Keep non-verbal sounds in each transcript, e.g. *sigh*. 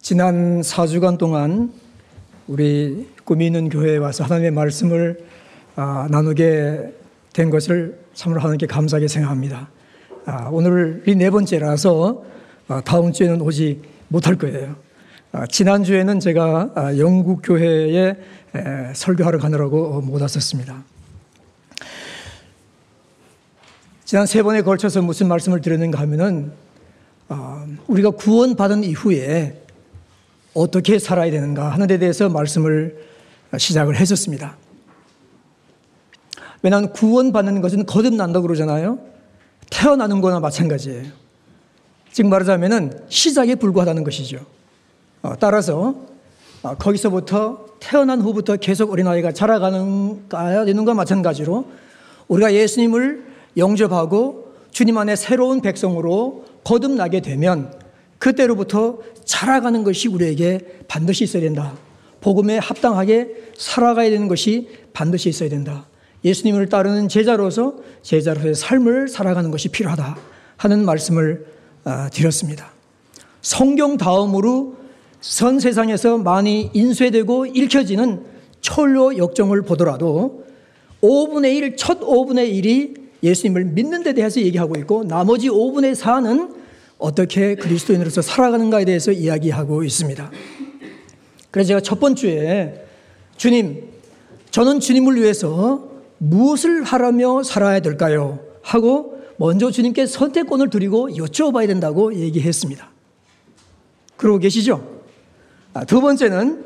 지난 4주간 동안 우리 있는 교회에 와서 하나님의 말씀을 아, 나누게 된 것을 참으로 하나님께 감사하게 생각합니다. 아, 오늘이 네 번째라서 아, 다음 주에는 오지 못할 거예요. 아, 지난주에는 제가 아, 영국 교회에 에, 설교하러 가느라고 못 왔었습니다. 지난 세 번에 걸쳐서 무슨 말씀을 드렸는가 하면은 아, 우리가 구원받은 이후에 어떻게 살아야 되는가 하는 데 대해서 말씀을 시작을 했었습니다. 왜냐하면 구원받는 것은 거듭난다고 그러잖아요. 태어나는 거나 마찬가지예요. 즉 말하자면 시작에 불과하다는 것이죠. 어, 따라서 어, 거기서부터 태어난 후부터 계속 어린아이가 자라가는 가야 되는 것과 마찬가지로 우리가 예수님을 영접하고 주님 안에 새로운 백성으로 거듭나게 되면 그때로부터 자라가는 것이 우리에게 반드시 있어야 된다. 복음에 합당하게 살아가야 되는 것이 반드시 있어야 된다. 예수님을 따르는 제자로서 제자로서의 삶을 살아가는 것이 필요하다 하는 말씀을 아, 드렸습니다. 성경 다음으로 선 세상에서 많이 인쇄되고 읽혀지는 철로 역정을 보더라도 5분의 1, 첫 5분의 1이 예수님을 믿는 데 대해서 얘기하고 있고 나머지 5분의 4는 어떻게 그리스도인으로서 살아가는가에 대해서 이야기하고 있습니다. 그래서 제가 첫 번째에 주님, 저는 주님을 위해서 무엇을 하라며 살아야 될까요? 하고 먼저 주님께 선택권을 드리고 여쭤봐야 된다고 얘기했습니다. 그러고 계시죠? 아, 두 번째는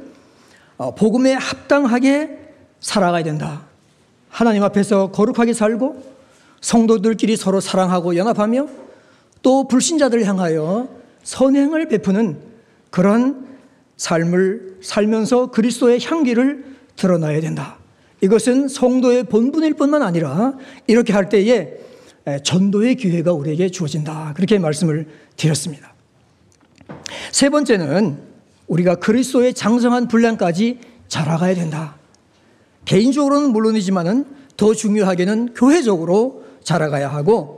어, 복음에 합당하게 살아가야 된다. 하나님 앞에서 거룩하게 살고 성도들끼리 서로 사랑하고 연합하며 또 불신자들 향하여 선행을 베푸는 그런 삶을 살면서 그리스도의 향기를 드러나야 된다. 이것은 성도의 본분일 뿐만 아니라 이렇게 할 때에 전도의 기회가 우리에게 주어진다. 그렇게 말씀을 드렸습니다. 세 번째는 우리가 그리스도의 장성한 분량까지 자라가야 된다. 개인적으로는 물론이지만은 더 중요하게는 교회적으로 자라가야 하고 어,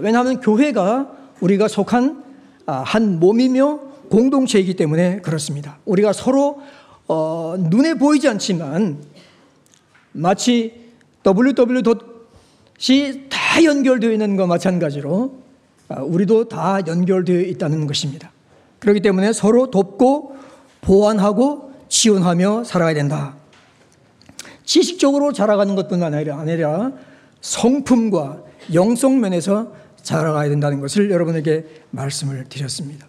왜냐하면 교회가 우리가 속한 아, 한 몸이며 공동체이기 때문에 그렇습니다. 우리가 서로 어, 눈에 보이지 않지만 마치 www.이 다 연결되어 있는 것 마찬가지로 아, 우리도 다 연결되어 있다는 것입니다. 그렇기 때문에 서로 돕고 보완하고 지원하며 살아야 된다. 지식적으로 자라가는 것뿐만 아니라 성품과 영성 면에서 자라가야 된다는 것을 여러분에게 말씀을 드렸습니다.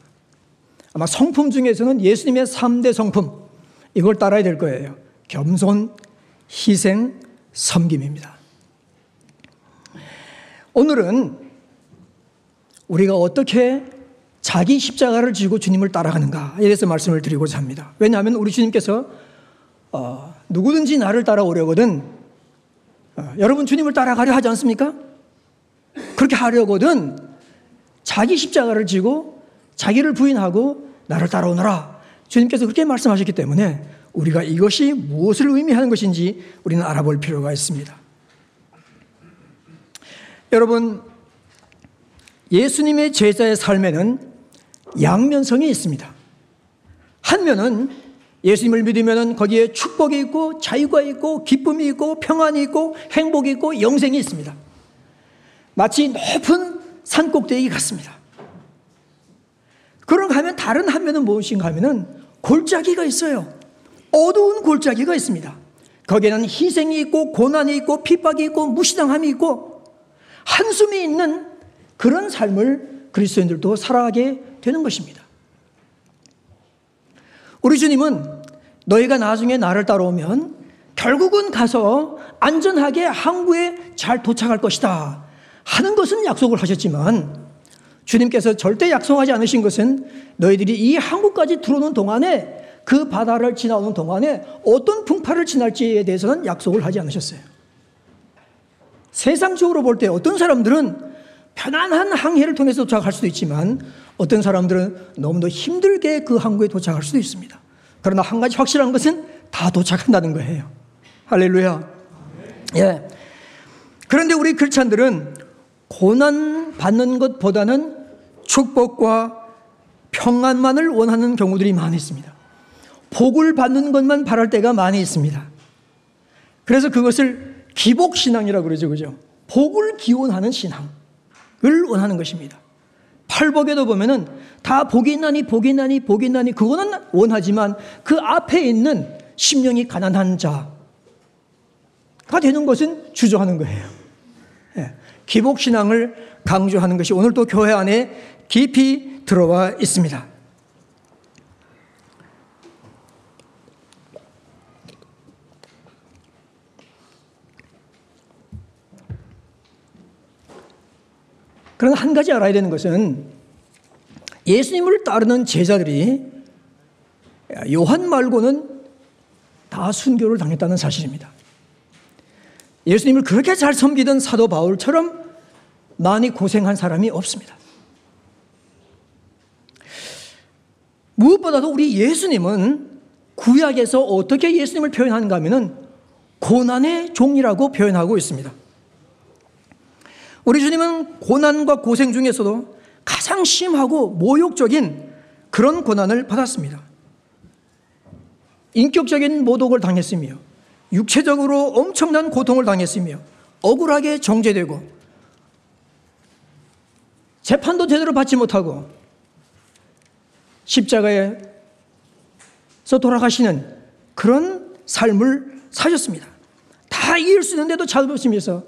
아마 성품 중에서는 예수님의 3대 성품, 이걸 따라야 될 거예요. 겸손, 희생, 섬김입니다. 오늘은 우리가 어떻게 자기 십자가를 지고 주님을 따라가는가에 대해서 말씀을 드리고자 합니다. 왜냐하면 우리 주님께서 어, 누구든지 나를 따라오려거든 어, 여러분 주님을 따라가려 하지 않습니까? 그렇게 하려거든 자기 십자가를 지고 자기를 부인하고 나를 따라오너라. 주님께서 그렇게 말씀하셨기 때문에 우리가 이것이 무엇을 의미하는 것인지 우리는 알아볼 필요가 있습니다. 여러분, 예수님의 제자의 삶에는 양면성이 있습니다. 한 면은 예수님을 믿으면 거기에 축복이 있고 자유가 있고 기쁨이 있고 평안이 있고 행복이 있고 영생이 있습니다. 마치 높은 산 꼭대기 같습니다. 그런가 하면 다른 한 면은 무엇인가 하면은 골짜기가 있어요. 어두운 골짜기가 있습니다. 거기에는 희생이 있고 고난이 있고 핍박이 있고 무시당함이 있고 한숨이 있는 그런 삶을 그리스도인들도 살아가게 되는 것입니다. 우리 주님은 너희가 나중에 나를 따라오면 결국은 가서 안전하게 항구에 잘 도착할 것이다. 하는 것은 약속을 하셨지만 주님께서 절대 약속하지 않으신 것은 너희들이 이 항구까지 들어오는 동안에 그 바다를 지나오는 동안에 어떤 풍파를 지날지에 대해서는 약속을 하지 않으셨어요. 세상적으로 볼 때 어떤 사람들은 편안한 항해를 통해서 도착할 수도 있지만 어떤 사람들은 너무도 힘들게 그 항구에 도착할 수도 있습니다. 그러나 한 가지 확실한 것은 다 도착한다는 거예요. 할렐루야. 예. 그런데 우리 크리스찬들은 고난 받는 것보다는 축복과 평안만을 원하는 경우들이 많이 있습니다. 복을 받는 것만 바랄 때가 많이 있습니다. 그래서 그것을 기복신앙이라고 그러죠. 그죠? 복을 기원하는 신앙을 원하는 것입니다. 팔복에도 보면은 다 복이 있나니 복이 있나니 복이 있나니 그거는 원하지만 그 앞에 있는 심령이 가난한 자가 되는 것은 주저하는 거예요. 예. 기복신앙을 강조하는 것이 오늘 또 교회 안에 깊이 들어와 있습니다. 그러나 한 가지 알아야 되는 것은 예수님을 따르는 제자들이 요한 말고는 다 순교를 당했다는 사실입니다. 예수님을 그렇게 잘 섬기던 사도 바울처럼 많이 고생한 사람이 없습니다. 무엇보다도 우리 예수님은 구약에서 어떻게 예수님을 표현하는가 하면은 고난의 종이라고 표현하고 있습니다. 우리 주님은 고난과 고생 중에서도 가장 심하고 모욕적인 그런 고난을 받았습니다. 인격적인 모독을 당했으며, 육체적으로 엄청난 고통을 당했으며, 억울하게 정죄되고, 재판도 제대로 받지 못하고, 십자가에서 돌아가시는 그런 삶을 사셨습니다. 다 이길 수 있는데도 자부심에서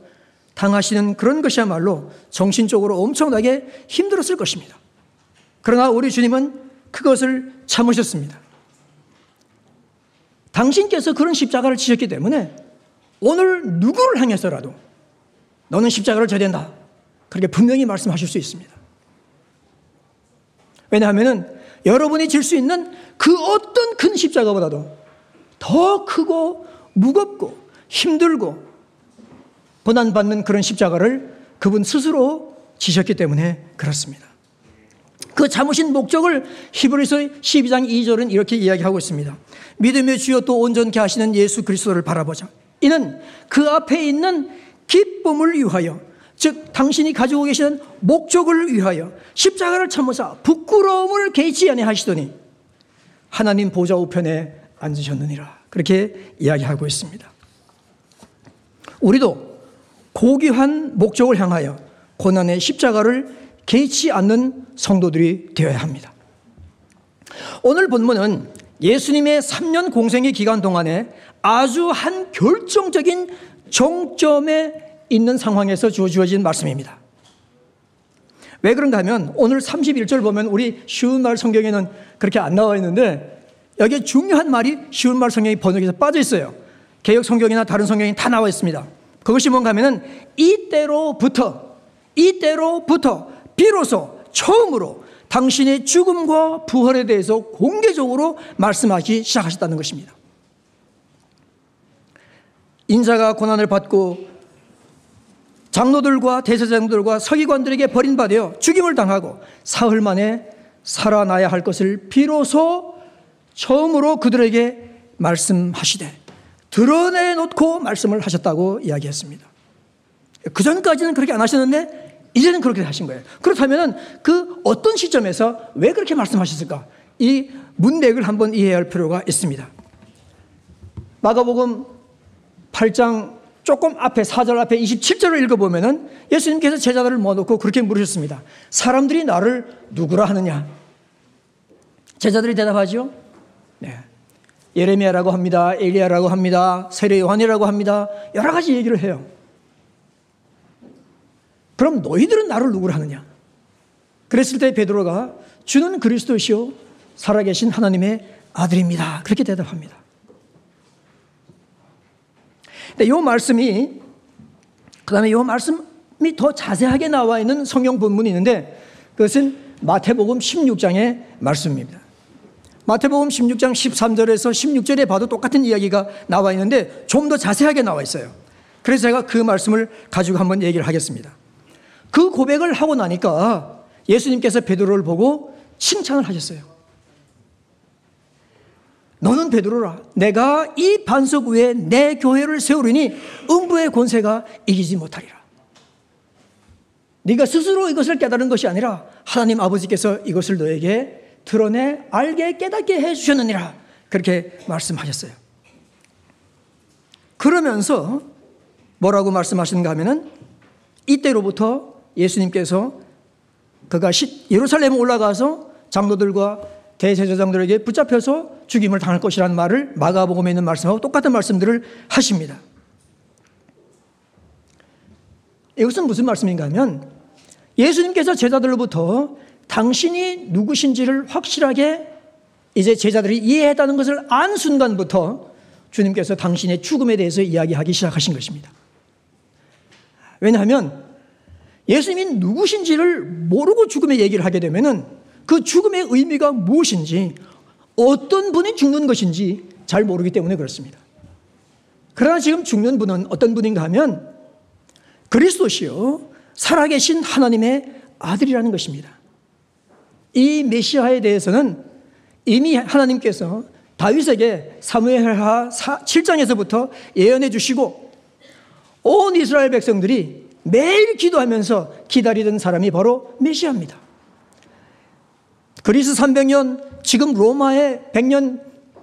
당하시는 그런 것이야말로 정신적으로 엄청나게 힘들었을 것입니다. 그러나 우리 주님은 그것을 참으셨습니다. 당신께서 그런 십자가를 지셨기 때문에 오늘 누구를 향해서라도 너는 십자가를 져야 된다. 그렇게 분명히 말씀하실 수 있습니다. 왜냐하면 여러분이 질 수 있는 그 어떤 큰 십자가보다도 더 크고 무겁고 힘들고 고난받는 그런 십자가를 그분 스스로 지셨기 때문에 그렇습니다. 그 참으신 목적을 히브리서 12장 2절은 이렇게 이야기하고 있습니다. 믿음의 주여 또 온전케 하시는 예수 그리스도를 바라보자. 이는 그 앞에 있는 기쁨을 위하여 즉 당신이 가지고 계시는 목적을 위하여 십자가를 참으사 부끄러움을 개치 아니 하시더니 하나님 보좌 우편에 앉으셨느니라. 그렇게 이야기하고 있습니다. 우리도 고귀한 목적을 향하여 고난의 십자가를 개의치 않는 성도들이 되어야 합니다. 오늘 본문은 예수님의 3년 공생의 기간 동안에 아주 한 결정적인 정점에 있는 상황에서 주어진 말씀입니다. 왜 그런가 하면 오늘 31절 보면 우리 쉬운 말 성경에는 그렇게 안 나와 있는데 여기에 중요한 말이 쉬운 말 성경이 번역에서 빠져 있어요. 개혁 성경이나 다른 성경이 다 나와 있습니다. 그것이 뭔가 하면은 이때로부터 이때로부터 비로소 처음으로 당신의 죽음과 부활에 대해서 공개적으로 말씀하기 시작하셨다는 것입니다. 인자가 고난을 받고 장로들과 대제장들과 서기관들에게 버림받아 죽임을 당하고 사흘 만에 살아나야 할 것을 비로소 처음으로 그들에게 말씀하시되 드러내놓고 말씀을 하셨다고 이야기했습니다. 그 전까지는 그렇게 안 하셨는데 이제는 그렇게 하신 거예요. 그렇다면 그 어떤 시점에서 왜 그렇게 말씀하셨을까? 이 문맥을 한번 이해할 필요가 있습니다. 마가복음 8장 조금 앞에 4절 앞에 27절을 읽어보면은 예수님께서 제자들을 모아놓고 그렇게 물으셨습니다. 사람들이 나를 누구라 하느냐? 제자들이 대답하죠. 네. 예레미야라고 합니다. 엘리야라고 합니다. 세례 요한이라고 합니다. 여러 가지 얘기를 해요. 그럼 너희들은 나를 누구를 하느냐? 그랬을 때 베드로가 주는 그리스도시요 살아계신 하나님의 아들입니다. 그렇게 대답합니다. 근데 이 말씀이 그다음에 이 말씀이 더 자세하게 나와 있는 성경 본문이 있는데 그것은 마태복음 16장의 말씀입니다. 마태복음 16장 13절에서 16절에 봐도 똑같은 이야기가 나와 있는데 좀 더 자세하게 나와 있어요. 그래서 제가 그 말씀을 가지고 한번 얘기를 하겠습니다. 그 고백을 하고 나니까 예수님께서 베드로를 보고 칭찬을 하셨어요. 너는 베드로라. 내가 이 반석 위에 내 교회를 세우리니 음부의 권세가 이기지 못하리라. 네가 스스로 이것을 깨달은 것이 아니라 하나님 아버지께서 이것을 너에게 드러내 알게 깨닫게 해 주셨느니라. 그렇게 말씀하셨어요. 그러면서 뭐라고 말씀하시는가 하면은 이때로부터 예수님께서 그가 예루살렘에 올라가서 장로들과 대제사장들에게 붙잡혀서 죽임을 당할 것이라는 말을 마가복음에 있는 말씀하고 똑같은 말씀들을 하십니다. 이것은 무슨 말씀인가 하면 예수님께서 제자들로부터 당신이 누구신지를 확실하게 이제 제자들이 이해했다는 것을 안 순간부터 주님께서 당신의 죽음에 대해서 이야기하기 시작하신 것입니다. 왜냐하면 예수님이 누구신지를 모르고 죽음의 얘기를 하게 되면은 그 죽음의 의미가 무엇인지 어떤 분이 죽는 것인지 잘 모르기 때문에 그렇습니다. 그러나 지금 죽는 분은 어떤 분인가 하면 그리스도시요 살아계신 하나님의 아들이라는 것입니다. 이 메시아에 대해서는 이미 하나님께서 다윗에게 사무엘하 7장에서부터 예언해 주시고 온 이스라엘 백성들이 매일 기도하면서 기다리던 사람이 바로 메시아입니다. 그리스 300년 지금 로마의 100년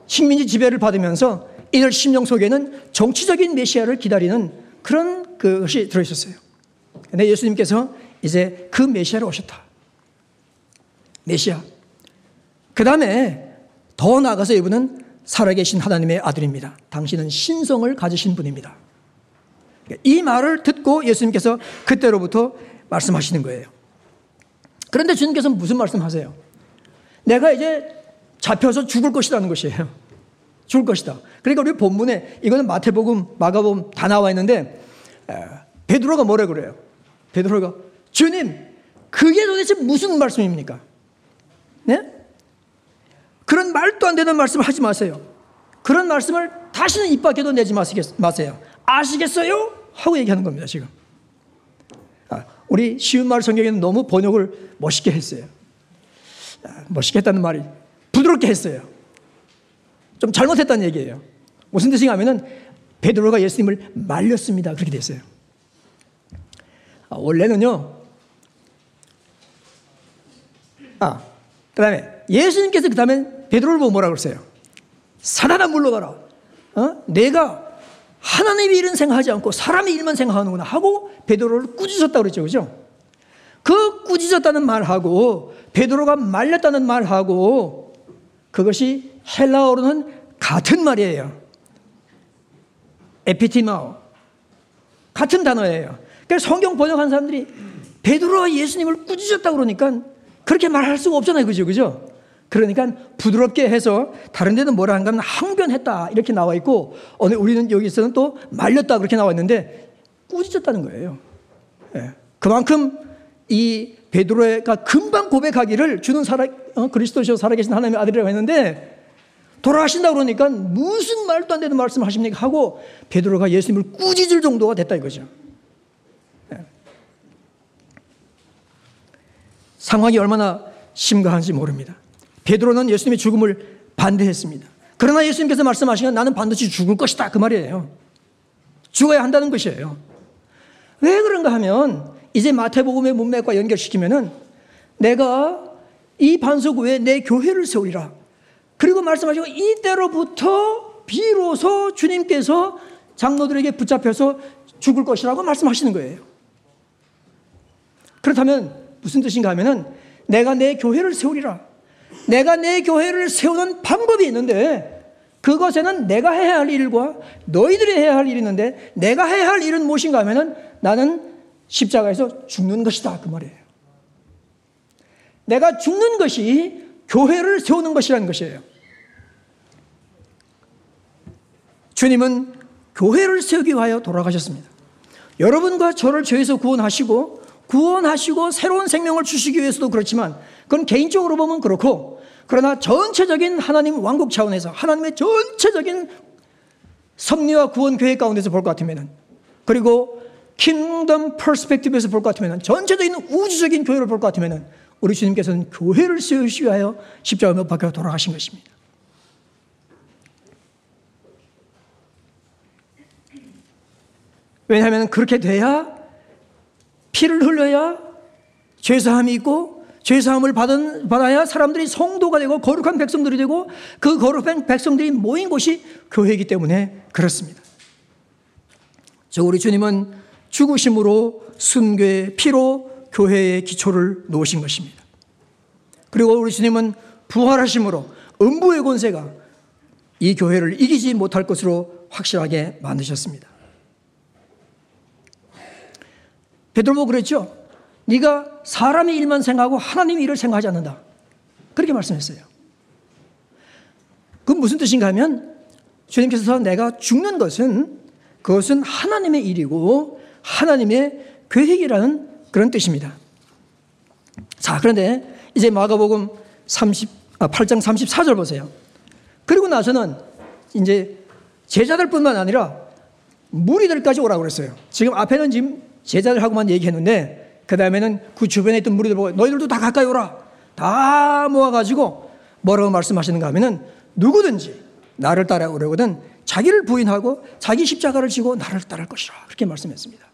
식민지 지배를 받으면서 이들 심령 속에는 정치적인 메시아를 기다리는 그런 것이 들어있었어요. 근데 예수님께서 이제 그 메시아로 오셨다. 메시아. 그 다음에 더 나아가서 이분은 살아계신 하나님의 아들입니다. 당신은 신성을 가지신 분입니다. 이 말을 듣고 예수님께서 그때로부터 말씀하시는 거예요. 그런데 주님께서 무슨 말씀하세요? 내가 이제 잡혀서 죽을 것이라는 것이에요. 죽을 것이다. 그러니까 우리 본문에 이거는 마태복음, 마가복음 다 나와 있는데 베드로가 뭐래 그래요? 베드로가 주님, 그게 도대체 무슨 말씀입니까? 네? 그런 말도 안 되는 말씀을 하지 마세요. 그런 말씀을 다시는 입 밖에도 내지 마세요. 아시겠어요? 하고 얘기하는 겁니다, 지금. 아, 우리 쉬운 말 성경에는 너무 번역을 멋있게 했어요. 아, 멋있게 했다는 말이 부드럽게 했어요. 좀 잘못했다는 얘기예요. 무슨 뜻인가 하면은 베드로가 예수님을 말렸습니다. 그렇게 됐어요. 아, 원래는요. 아, 그 다음에 예수님께서 그 다음에 베드로를 보고 뭐라 그랬어요? 사단아 물러가라. 어? 내가 하나님의 일은 생각하지 않고 사람의 일만 생각하는구나 하고 베드로를 꾸짖었다 그랬죠. 그죠? 그 꾸짖었다는 말하고 베드로가 말렸다는 말하고 그것이 헬라어로는 같은 말이에요. 에피티마오. 같은 단어예요. 그래서 성경 번역한 사람들이 베드로가 예수님을 꾸짖었다 그러니까 그렇게 말할 수가 없잖아요. 그죠? 그죠? 그러니까 부드럽게 해서 다른 데는 뭐라 한가 하면 항변했다 이렇게 나와 있고 오늘 우리는 여기서는 또 말렸다 그렇게 나와 있는데 꾸짖었다는 거예요. 예. 그만큼 이 베드로가 금방 고백하기를 주는 살아 어, 그리스도시오 살아계신 하나님의 아들이라고 했는데 돌아가신다 그러니까 무슨 말도 안 되는 말씀 하십니까 하고 베드로가 예수님을 꾸짖을 정도가 됐다 이거죠. 예. 상황이 얼마나 심각한지 모릅니다. 베드로는 예수님의 죽음을 반대했습니다. 그러나 예수님께서 말씀하시면 나는 반드시 죽을 것이다. 그 말이에요. 죽어야 한다는 것이에요. 왜 그런가 하면 이제 마태복음의 문맥과 연결시키면은 내가 이 반석 위에 내 교회를 세우리라. 그리고 말씀하시고 이때로부터 비로소 주님께서 장로들에게 붙잡혀서 죽을 것이라고 말씀하시는 거예요. 그렇다면 무슨 뜻인가 하면은 내가 내 교회를 세우리라. 내가 내 교회를 세우는 방법이 있는데 그것에는 내가 해야 할 일과 너희들이 해야 할 일이 있는데 내가 해야 할 일은 무엇인가 하면은 나는 십자가에서 죽는 것이다. 그 말이에요. 내가 죽는 것이 교회를 세우는 것이라는 것이에요. 주님은 교회를 세우기 위하여 돌아가셨습니다. 여러분과 저를 죄에서 구원하시고 구원하시고 새로운 생명을 주시기 위해서도 그렇지만 그건 개인적으로 보면 그렇고 그러나 전체적인 하나님 왕국 차원에서 하나님의 전체적인 섭리와 구원 계획 가운데서 볼 것 같으면은 그리고 킹덤 퍼스펙티브에서 볼 것 같으면은 전체적인 우주적인 교회를 볼 것 같으면은 우리 주님께서는 교회를 세우시기 위하여 십자가 못 박혀 돌아가신 것입니다. 왜냐하면 그렇게 돼야 피를 흘려야 죄사함이 있고 죄 사함을 받은, 받아야 사람들이 성도가 되고 거룩한 백성들이 되고 그 거룩한 백성들이 모인 곳이 교회이기 때문에 그렇습니다. 저 우리 주님은 죽으심으로 순교의 피로 교회의 기초를 놓으신 것입니다. 그리고 우리 주님은 부활하심으로 음부의 권세가 이 교회를 이기지 못할 것으로 확실하게 만드셨습니다. 베드로도 그랬죠. 네가 사람의 일만 생각하고 하나님의 일을 생각하지 않는다. 그렇게 말씀했어요. 그건 무슨 뜻인가 하면 주님께서 내가 죽는 것은 그것은 하나님의 일이고 하나님의 계획이라는 그런 뜻입니다. 자, 그런데 이제 마가복음 30, 아, 8장 34절 보세요. 그리고 나서는 이제 제자들뿐만 아니라 무리들까지 오라고 그랬어요. 지금 앞에는 지금 제자들하고만 얘기했는데 그 다음에는 그 주변에 있던 무리들 보고 너희들도 다 가까이 오라. 다 모아가지고 뭐라고 말씀하시는가 하면은 누구든지 나를 따라오려거든 자기를 부인하고 자기 십자가를 지고 나를 따를 것이라. 그렇게 말씀했습니다.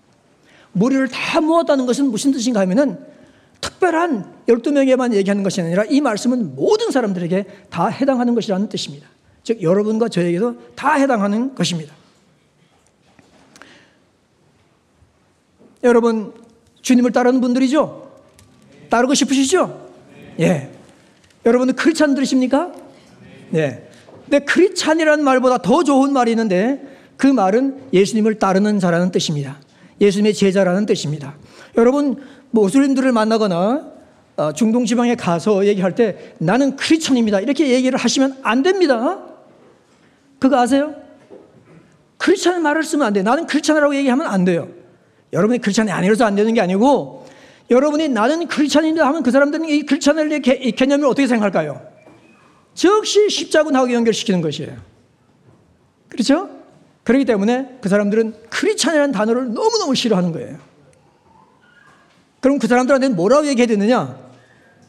무리를 다 모았다는 것은 무슨 뜻인가 하면은 특별한 12명에만 얘기하는 것이 아니라 이 말씀은 모든 사람들에게 다 해당하는 것이라는 뜻입니다. 즉, 여러분과 저에게도 다 해당하는 것입니다. 여러분, 주님을 따르는 분들이죠? 따르고 싶으시죠? 예. 여러분은 크리찬 들으십니까? 예. 근데 크리찬이라는 말보다 더 좋은 말이 있는데 그 말은 예수님을 따르는 자라는 뜻입니다. 예수님의 제자라는 뜻입니다. 여러분, 모슬림들을 만나거나 어, 중동 지방에 가서 얘기할 때 나는 크리스천입니다. 이렇게 얘기를 하시면 안 됩니다. 그거 아세요? 크리스천 말을 쓰면 안 돼요. 나는 크리스천이라고 얘기하면 안 돼요. 여러분이 크리스천이 아니라서 안 되는 게 아니고 여러분이 나는 크리스천인데 하면 그 사람들은 이 크리스천의 개념을 어떻게 생각할까요? 즉시 십자군하고 연결시키는 것이에요. 그렇죠? 그렇기 때문에 그 사람들은 크리스천이라는 단어를 너무너무 싫어하는 거예요. 그럼 그 사람들한테는 뭐라고 얘기해야 되느냐?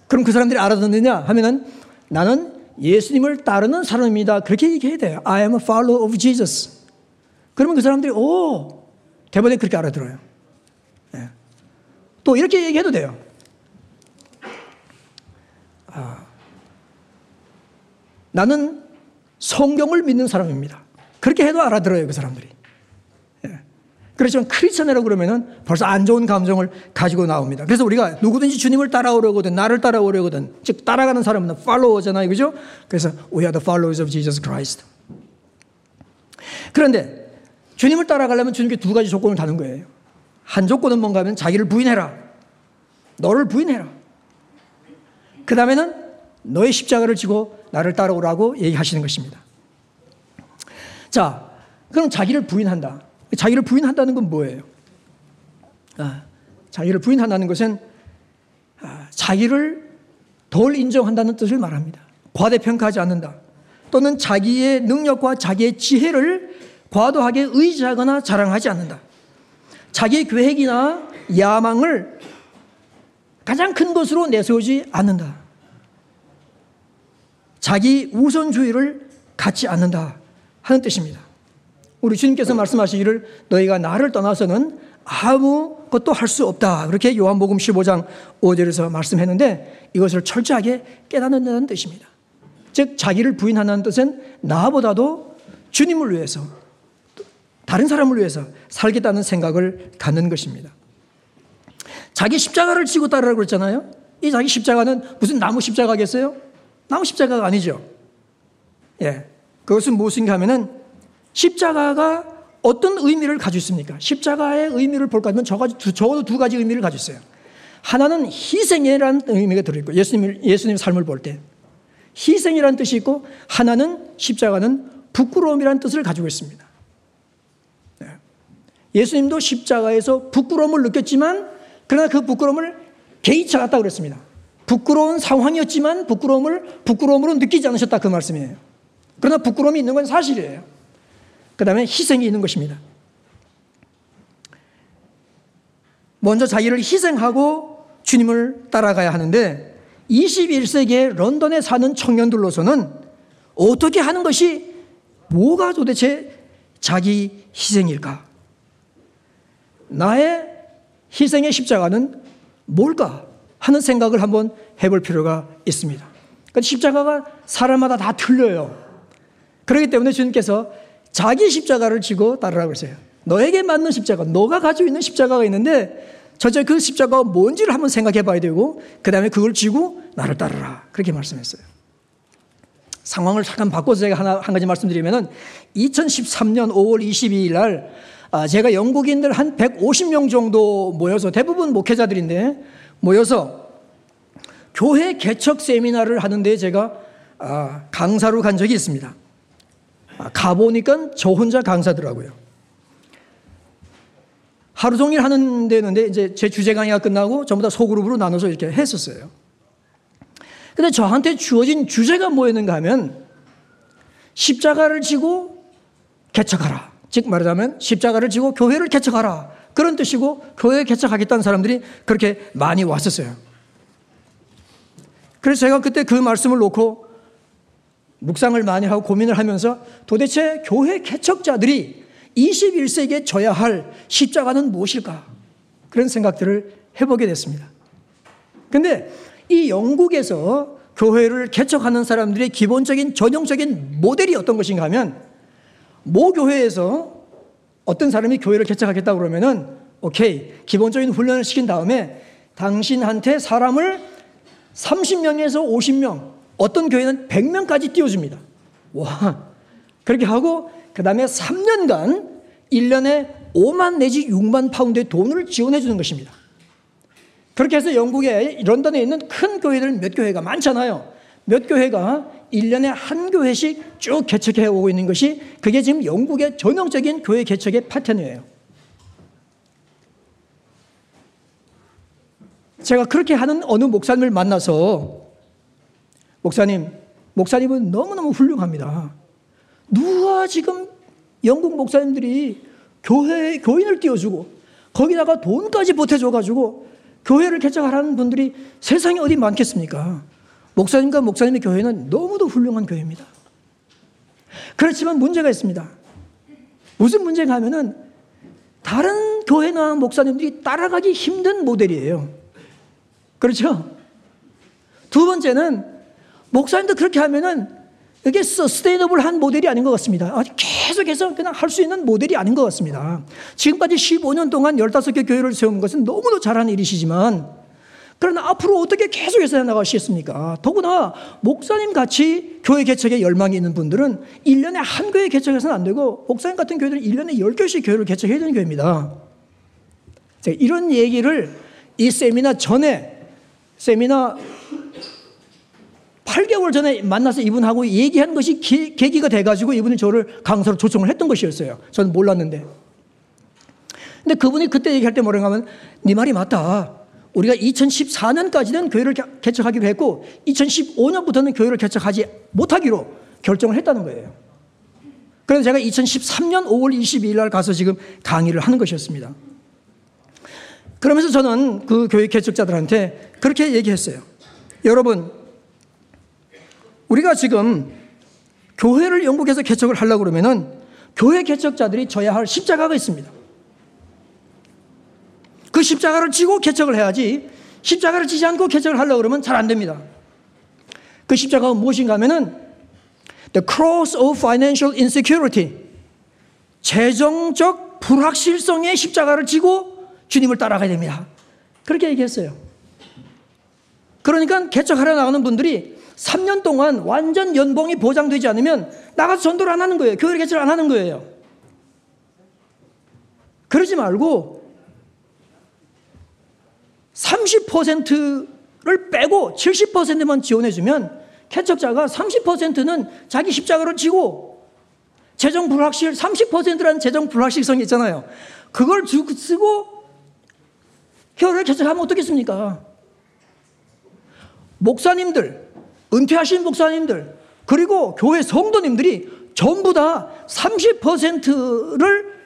그럼 그 사람들이 알아듣느냐? 하면은 나는 예수님을 따르는 사람입니다. 그렇게 얘기해야 돼요. I am a follower of Jesus. 그러면 그 사람들이 오 대번에 그렇게 알아들어요. 네. 또 이렇게 얘기해도 돼요. 아, 나는 성경을 믿는 사람입니다. 그렇게 해도 알아들어요, 그 사람들이. 그렇지만 크리스천이라고 그러면은 벌써 안 좋은 감정을 가지고 나옵니다. 그래서 우리가 누구든지 주님을 따라오려거든, 나를 따라오려거든, 즉 따라가는 사람은 팔로워잖아요, 그죠? 그래서 we are the followers of Jesus Christ. 그런데 주님을 따라가려면 주님께 두 가지 조건을 다는 거예요. 한 조건은 뭔가 하면 자기를 부인해라. 너를 부인해라. 그 다음에는 너의 십자가를 지고 나를 따라오라고 얘기하시는 것입니다. 자, 그럼 자기를 부인한다. 자기를 부인한다는 건 뭐예요? 아, 자기를 부인한다는 것은 아, 자기를 덜 인정한다는 뜻을 말합니다. 과대평가하지 않는다. 또는 자기의 능력과 자기의 지혜를 과도하게 의지하거나 자랑하지 않는다. 자기의 계획이나 야망을 가장 큰 것으로 내세우지 않는다. 자기 우선주의를 갖지 않는다 하는 뜻입니다. 우리 주님께서 말씀하시기를 너희가 나를 떠나서는 아무것도 할 수 없다. 그렇게 요한복음 15장 5절에서 말씀했는데 이것을 철저하게 깨닫는다는 뜻입니다. 즉 자기를 부인하는 뜻은 나보다도 주님을 위해서 다른 사람을 위해서 살겠다는 생각을 갖는 것입니다. 자기 십자가를 지고 따르라고 그랬잖아요. 이 자기 십자가는 무슨 나무 십자가겠어요? 나무 십자가가 아니죠. 예. 그것은 무엇인가 하면은 십자가가 어떤 의미를 가지고 있습니까? 십자가의 의미를 볼까 하면 적어도 두 가지 의미를 가지고 있어요. 하나는 희생이라는 의미가 들어있고 예수님, 예수님 삶을 볼 때 희생이라는 뜻이 있고 하나는 십자가는 부끄러움이라는 뜻을 가지고 있습니다. 네. 예수님도 십자가에서 부끄러움을 느꼈지만 그러나 그 부끄러움을 개의치 않았다고 그랬습니다. 부끄러운 상황이었지만 부끄러움을 부끄러움으로 느끼지 않으셨다 그 말씀이에요. 그러나 부끄러움이 있는 건 사실이에요. 그 다음에 희생이 있는 것입니다. 먼저 자기를 희생하고 주님을 따라가야 하는데 21세기에 런던에 사는 청년들로서는 어떻게 하는 것이 뭐가 도대체 자기 희생일까? 나의 희생의 십자가는 뭘까? 하는 생각을 한번 해볼 필요가 있습니다. 그러니까 십자가가 사람마다 다 틀려요. 그렇기 때문에 주님께서 자기 십자가를 지고 따르라고 했어요. 너에게 맞는 십자가, 너가 가지고 있는 십자가가 있는데 첫째 그 십자가가 뭔지를 한번 생각해 봐야 되고 그 다음에 그걸 지고 나를 따르라. 그렇게 말씀했어요. 상황을 잠깐 바꿔서 제가 하나, 한 가지 말씀드리면은 2013년 5월 22일 날 아, 제가 영국인들 한 150명 정도 모여서 대부분 목회자들인데 모여서 교회 개척 세미나를 하는데 제가 아, 강사로 간 적이 있습니다. 아, 가보니까 저 혼자 강사더라고요. 하루 종일 하는 데는데 이제 제 주제 강의가 끝나고 전부 다 소그룹으로 나눠서 이렇게 했었어요. 근데 저한테 주어진 주제가 뭐였는가 하면 십자가를 지고 개척하라. 즉 말하자면 십자가를 지고 교회를 개척하라. 그런 뜻이고 교회 개척하겠다는 사람들이 그렇게 많이 왔었어요. 그래서 제가 그때 그 말씀을 놓고 묵상을 많이 하고 고민을 하면서 도대체 교회 개척자들이 21세기에 져야 할 십자가는 무엇일까? 그런 생각들을 해보게 됐습니다. 근데 이 영국에서 교회를 개척하는 사람들의 기본적인 전형적인 모델이 어떤 것인가 하면 모 교회에서 어떤 사람이 교회를 개척하겠다 그러면은 오케이 기본적인 훈련을 시킨 다음에 당신한테 사람을 30명에서 50명 어떤 교회는 100명까지 띄워줍니다. 와 그렇게 하고 그 다음에 3년간 1년에 5만 내지 6만 파운드의 돈을 지원해 주는 것입니다. 그렇게 해서 영국에 런던에 있는 큰 교회들 몇 교회가 많잖아요. 몇 교회가 1년에 한 교회씩 쭉 개척해 오고 있는 것이 그게 지금 영국의 전형적인 교회 개척의 패턴이에요. 제가 그렇게 하는 어느 목사님을 만나서 목사님, 목사님은 너무너무 훌륭합니다. 누가 지금 영국 목사님들이 교회 교인을 띄워주고 거기다가 돈까지 보태줘가지고 교회를 개척하라는 분들이 세상에 어디 많겠습니까? 목사님과 목사님의 교회는 너무도 훌륭한 교회입니다. 그렇지만 문제가 있습니다. 무슨 문제가 하면은 다른 교회나 목사님들이 따라가기 힘든 모델이에요. 그렇죠? 두 번째는 목사님도 그렇게 하면은 이게 서스테이너블한 모델이 아닌 것 같습니다. 계속해서 그냥 할 수 있는 모델이 아닌 것 같습니다. 지금까지 15년 동안 15개 교회를 세우는 것은 너무도 잘하는 일이시지만 그러나 앞으로 어떻게 계속해서 나가시겠습니까? 더구나 목사님 같이 교회 개척에 열망이 있는 분들은 1년에 한 교회 개척해서는 안 되고 목사님 같은 교회들은 1년에 10교회씩 교회를 개척해야 되는 교회입니다. 이런 얘기를 이 세미나 전에 세미나 8개월 전에 만나서 이분하고 얘기한 것이 기, 계기가 돼가지고 이분이 저를 강사로 초청을 했던 것이었어요. 저는 몰랐는데. 근데 그분이 그때 얘기할 때 뭐라고 하면, 네 말이 맞다. 우리가 2014년까지는 교회를 개척하기로 했고, 2015년부터는 교회를 개척하지 못하기로 결정을 했다는 거예요. 그래서 제가 2013년 5월 22일 날 가서 지금 강의를 하는 것이었습니다. 그러면서 저는 그 교회 개척자들한테 그렇게 얘기했어요. 여러분, 우리가 지금 교회를 영국에서 개척을 하려고 그러면은 교회 개척자들이 져야 할 십자가가 있습니다. 그 십자가를 지고 개척을 해야지 십자가를 지지 않고 개척을 하려고 그러면 잘 안 됩니다. 그 십자가가 무엇인가 하면은 the cross of financial insecurity 재정적 불확실성의 십자가를 지고 주님을 따라가야 됩니다. 그렇게 얘기했어요. 그러니까 개척하려 나가는 분들이 3년 동안 완전 연봉이 보장되지 않으면 나가서 전도를 안 하는 거예요. 교회 개척을 안 하는 거예요. 그러지 말고 30%를 빼고 70%만 지원해주면 개척자가 30%는 자기 십자가를 지고 재정 불확실 30%라는 재정 불확실성이 있잖아요. 그걸 쓰고 교회를 개척하면 어떻겠습니까? 목사님들 은퇴하신 목사님들 그리고 교회 성도님들이 전부 다 30%를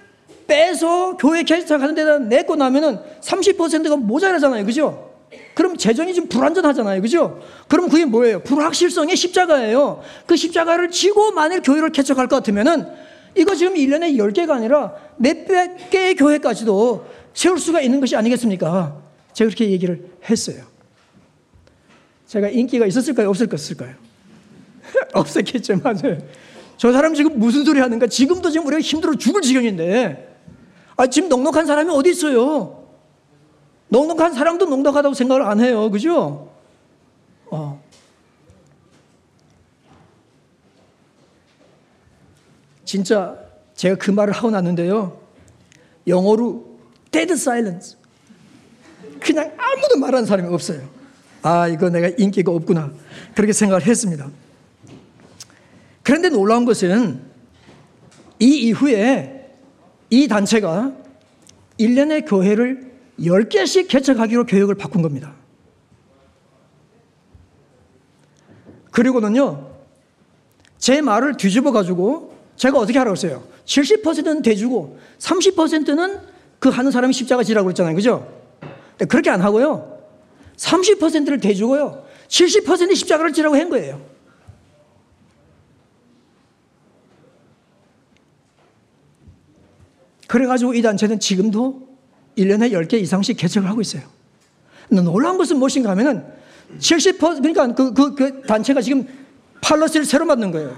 빼서 교회 개척하는 데다 내고 나면은 30%가 모자라잖아요. 그죠? 그럼 재정이 좀 불안전하잖아요. 그죠? 그럼 그게 뭐예요? 불확실성의 십자가예요. 그 십자가를 지고 만일 교회를 개척할 것 같으면은 이거 지금 1년에 10개가 아니라 몇백 개의 교회까지도 세울 수가 있는 것이 아니겠습니까? 제가 그렇게 얘기를 했어요. 제가 인기가 있었을까요? 없었을까요? *laughs* 없었겠죠, 맞아요. 저 사람 지금 무슨 소리 하는가? 지금도 지금 우리가 힘들어 죽을 지경인데, 아, 지금 넉넉한 사람이 어디 있어요? 넉넉한 사람도 넉넉하다고 생각을 안 해요. 그죠? 어. 진짜 제가 그 말을 하고 났는데요. 영어로 dead silence. 그냥 아무도 말하는 사람이 없어요. 아, 이거 내가 인기가 없구나. 그렇게 생각을 했습니다. 그런데 놀라운 것은 이 이후에 이 단체가 1년의 교회를 10개씩 개척하기로 교육을 바꾼 겁니다. 그리고는요, 제 말을 뒤집어 가지고 제가 어떻게 하라고 했어요? 70%는 대주고 30%는 그 하는 사람이 십자가 지라고 했잖아요. 그죠? 그렇게 안 하고요. 30%를 대주고요. 70% 십자가를 지라고 한 거예요. 그래가지고 이 단체는 지금도 1년에 10개 이상씩 개척을 하고 있어요. 놀라운 것은 무엇인가 하면은 70% 그러니까 그, 그, 그 단체가 지금 팔러스를 새로 만든 거예요.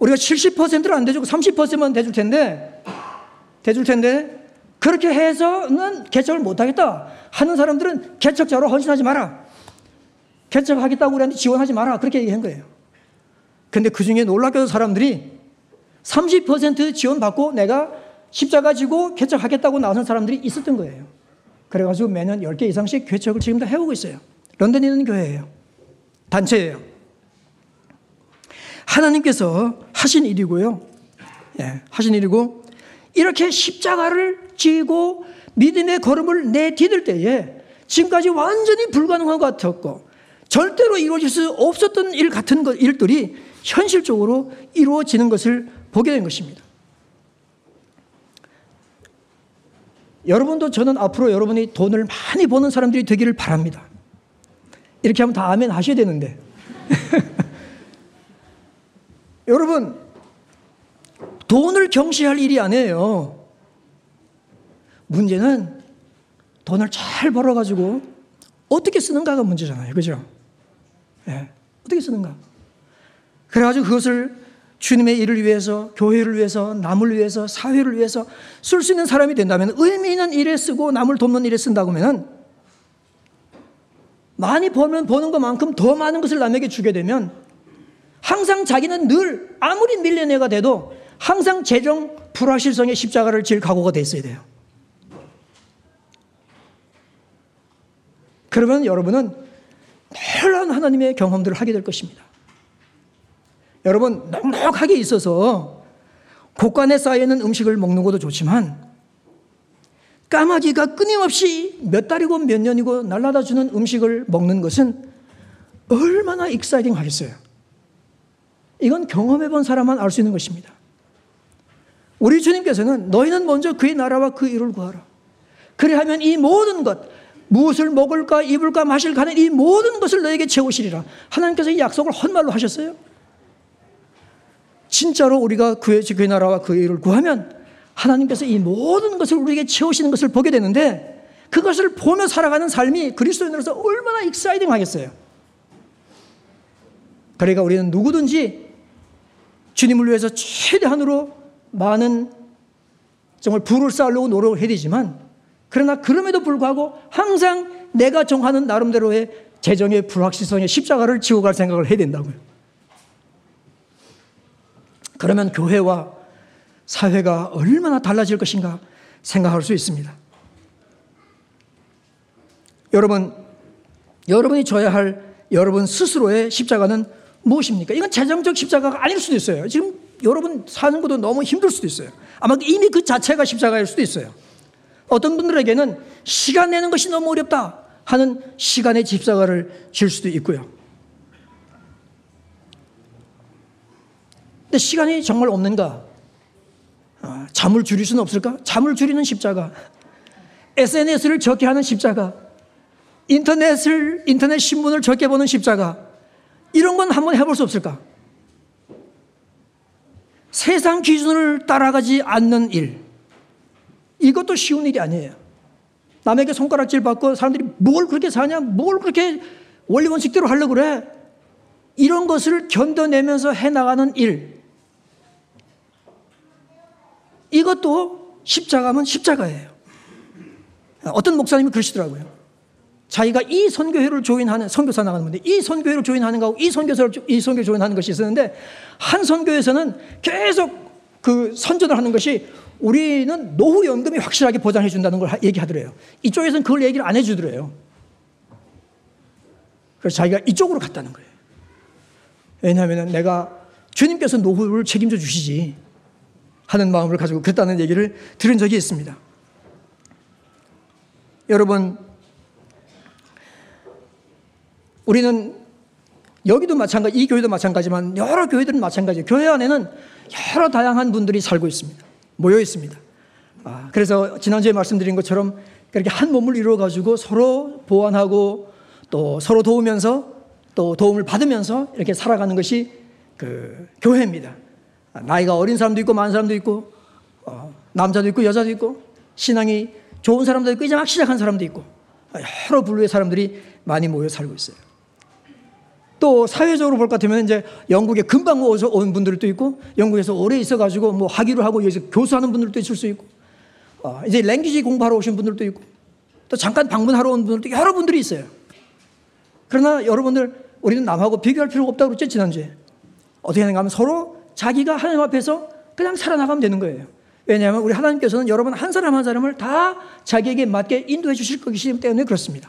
우리가 70%를 안 대주고 30%만 대줄 텐데, 대줄 텐데, 그렇게 해서는 개척을 못 하겠다 하는 사람들은 개척자로 헌신하지 마라. 개척하겠다고 우리한테 지원하지 마라. 그렇게 얘기한 거예요. 근데 그 중에 놀랍게도 사람들이 30% 지원받고 내가 십자가 지고 개척하겠다고 나오는 사람들이 있었던 거예요. 그래가지고 매년 10개 이상씩 개척을 지금도 해오고 있어요. 런던에 있는 교회예요. 단체예요. 하나님께서 하신 일이고요. 예, 하신 일이고 이렇게 십자가를 지고 믿음의 걸음을 내디딜 때에 지금까지 완전히 불가능한 것 같았고 절대로 이루어질 수 없었던 일 같은 것, 일들이 현실적으로 이루어지는 것을 보게 된 것입니다. 여러분도 저는 앞으로 여러분이 돈을 많이 버는 사람들이 되기를 바랍니다. 이렇게 하면 다 아멘 하셔야 되는데. *laughs* 여러분, 돈을 경시할 일이 아니에요. 문제는 돈을 잘 벌어가지고 어떻게 쓰는가가 문제잖아요. 그죠? 예. 어떻게 쓰는가. 그래가지고 그것을 주님의 일을 위해서, 교회를 위해서, 남을 위해서, 사회를 위해서 쓸 수 있는 사람이 된다면 의미 있는 일에 쓰고 남을 돕는 일에 쓴다고 하면 많이 벌면 버는 것만큼 더 많은 것을 남에게 주게 되면 항상 자기는 늘 아무리 밀레니가 돼도 항상 재정 불확실성의 십자가를 질 각오가 돼 있어야 돼요. 그러면 여러분은 놀라운 하나님의 경험들을 하게 될 것입니다. 여러분, 넉넉하게 있어서 곳간에 쌓여있는 음식을 먹는 것도 좋지만 까마귀가 끊임없이 몇 달이고 몇 년이고 날라다 주는 음식을 먹는 것은 얼마나 exciting 하겠어요. 이건 경험해 본 사람만 알 수 있는 것입니다. 우리 주님께서는 너희는 먼저 그의 나라와 그 일을 구하라. 그리하면 이 모든 것, 무엇을 먹을까, 입을까, 마실까 하는 이 모든 것을 너에게 채우시리라. 하나님께서 이 약속을 헛말로 하셨어요. 진짜로 우리가 그의, 그의 나라와 그의 일을 구하면 하나님께서 이 모든 것을 우리에게 채우시는 것을 보게 되는데 그것을 보며 살아가는 삶이 그리스도인으로서 얼마나 exciting 하겠어요. 그러니까 우리는 누구든지 주님을 위해서 최대한으로 많은 정말 부를 쌓으려고 노력을 해야 되지만 그러나 그럼에도 불구하고 항상 내가 정하는 나름대로의 재정의 불확실성의 십자가를 지고 갈 생각을 해야 된다고요. 그러면 교회와 사회가 얼마나 달라질 것인가 생각할 수 있습니다. 여러분, 여러분이 져야 할 여러분 스스로의 십자가는 무엇입니까? 이건 재정적 십자가가 아닐 수도 있어요. 지금 여러분 사는 것도 너무 힘들 수도 있어요. 아마 이미 그 자체가 십자가일 수도 있어요. 어떤 분들에게는 시간 내는 것이 너무 어렵다 하는 시간의 십자가를 질 수도 있고요. 근데 시간이 정말 없는가? 아, 잠을 줄일 수는 없을까? 잠을 줄이는 십자가. SNS를 적게 하는 십자가. 인터넷을, 인터넷 신문을 적게 보는 십자가. 이런 건 한번 해볼 수 없을까? 세상 기준을 따라가지 않는 일. 이것도 쉬운 일이 아니에요. 남에게 손가락질 받고 사람들이 뭘 그렇게 사냐? 뭘 그렇게 원리 원칙대로 하려고 그래. 이런 것을 견뎌내면서 해나가는 일. 이것도 십자가면 십자가예요. 어떤 목사님이 그러시더라고요. 자기가 이 선교회를 조인하는 선교사 나가는 분데 이 선교회를 조인하는 거하고 이 선교사를 이 선교 조인하는 것이 있었는데 한 선교에서는 계속 그 선전을 하는 것이 우리는 노후 연금이 확실하게 보장해 준다는 걸 얘기하더래요. 이쪽에서는 그걸 얘기를 안 해주더래요. 그래서 자기가 이쪽으로 갔다는 거예요. 왜냐하면 내가 주님께서 노후를 책임져 주시지 하는 마음을 가지고 그랬다는 얘기를 들은 적이 있습니다. 여러분, 우리는 여기도 마찬가지, 이 교회도 마찬가지만 여러 교회들은 마찬가지예요. 교회 안에는 여러 다양한 분들이 살고 있습니다. 모여 있습니다. 아, 그래서 지난주에 말씀드린 것처럼 그렇게 한 몸을 이루어 가지고 서로 보완하고 또 서로 도우면서 또 도움을 받으면서 이렇게 살아가는 것이 그 교회입니다. 아, 나이가 어린 사람도 있고 많은 사람도 있고 어, 남자도 있고 여자도 있고 신앙이 좋은 사람도 있고 이제 막 시작한 사람도 있고 여러 분류의 사람들이 많이 모여 살고 있어요. 또 사회적으로 볼 것 같으면 이제 영국에 금방 온 분들도 있고 영국에서 오래 있어가지고 뭐 학위를 하고 여기서 교수하는 분들도 있을 수 있고 어, 이제 랭귀지 공부하러 오신 분들도 있고 또 잠깐 방문하러 온 분들도 여러 분들이 있어요. 그러나 여러분들 우리는 남하고 비교할 필요가 없다고 그랬죠 지난주에 어떻게 하는가 하면 서로 자기가 하나님 앞에서 그냥 살아나가면 되는 거예요. 왜냐하면 우리 하나님께서는 여러분 한 사람 한 사람을 다 자기에게 맞게 인도해 주실 것이기 때문에 그렇습니다.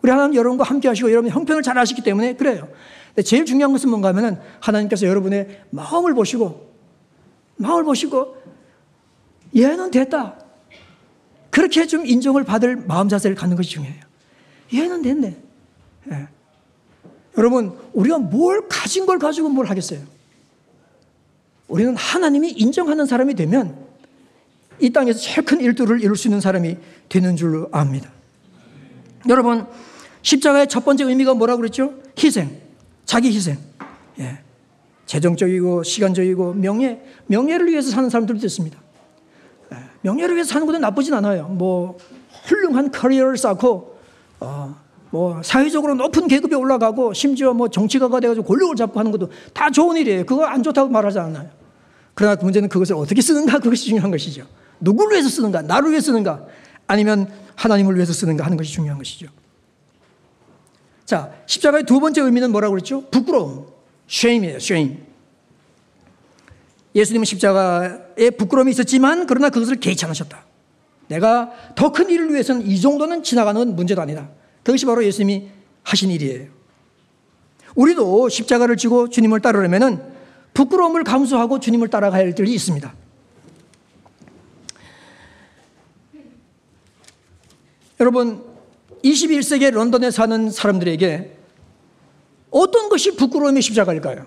우리 하나님 여러분과 함께 하시고 여러분 형편을 잘 아시기 때문에 그래요. 근데 제일 중요한 것은 뭔가 하면은 하나님께서 여러분의 마음을 보시고 마음을 보시고 얘는 됐다. 그렇게 좀 인정을 받을 마음 자세를 갖는 것이 중요해요. 얘는 됐네. 예. 여러분, 우리가 뭘 가진 걸 가지고 뭘 하겠어요? 우리는 하나님이 인정하는 사람이 되면 이 땅에서 제일 큰 일들을 이룰 수 있는 사람이 되는 줄로 압니다. 여러분, 십자가의 첫 번째 의미가 뭐라고 그랬죠? 희생. 자기 희생. 예. 재정적이고 시간적이고 명예, 명예를 위해서 사는 사람들도 있습니다. 예. 명예를 위해서 사는 것도 나쁘진 않아요. 뭐 훌륭한 커리어를 쌓고 어, 뭐 사회적으로 높은 계급에 올라가고 심지어 뭐 정치가가 돼가지고 권력을 잡고 하는 것도 다 좋은 일이에요. 그거 안 좋다고 말하지 않아요. 그러나 문제는 그것을 어떻게 쓰는가 그것이 중요한 것이죠. 누구를 위해서 쓰는가? 나를 위해 쓰는가? 아니면 하나님을 위해서 쓰는가 하는 것이 중요한 것이죠. 자, 십자가의 두 번째 의미는 뭐라고 그랬죠? 부끄러움. shame이에요, shame. 예수님은 십자가에 부끄러움이 있었지만 그러나 그것을 개의치 않으셨다. 내가 더 큰 일을 위해서는 이 정도는 지나가는 문제도 아니다. 그것이 바로 예수님이 하신 일이에요. 우리도 십자가를 지고 주님을 따르려면은 부끄러움을 감수하고 주님을 따라가야 할 일이 있습니다. 여러분, 21세기 런던에 사는 사람들에게 어떤 것이 부끄러움의 십자가일까요?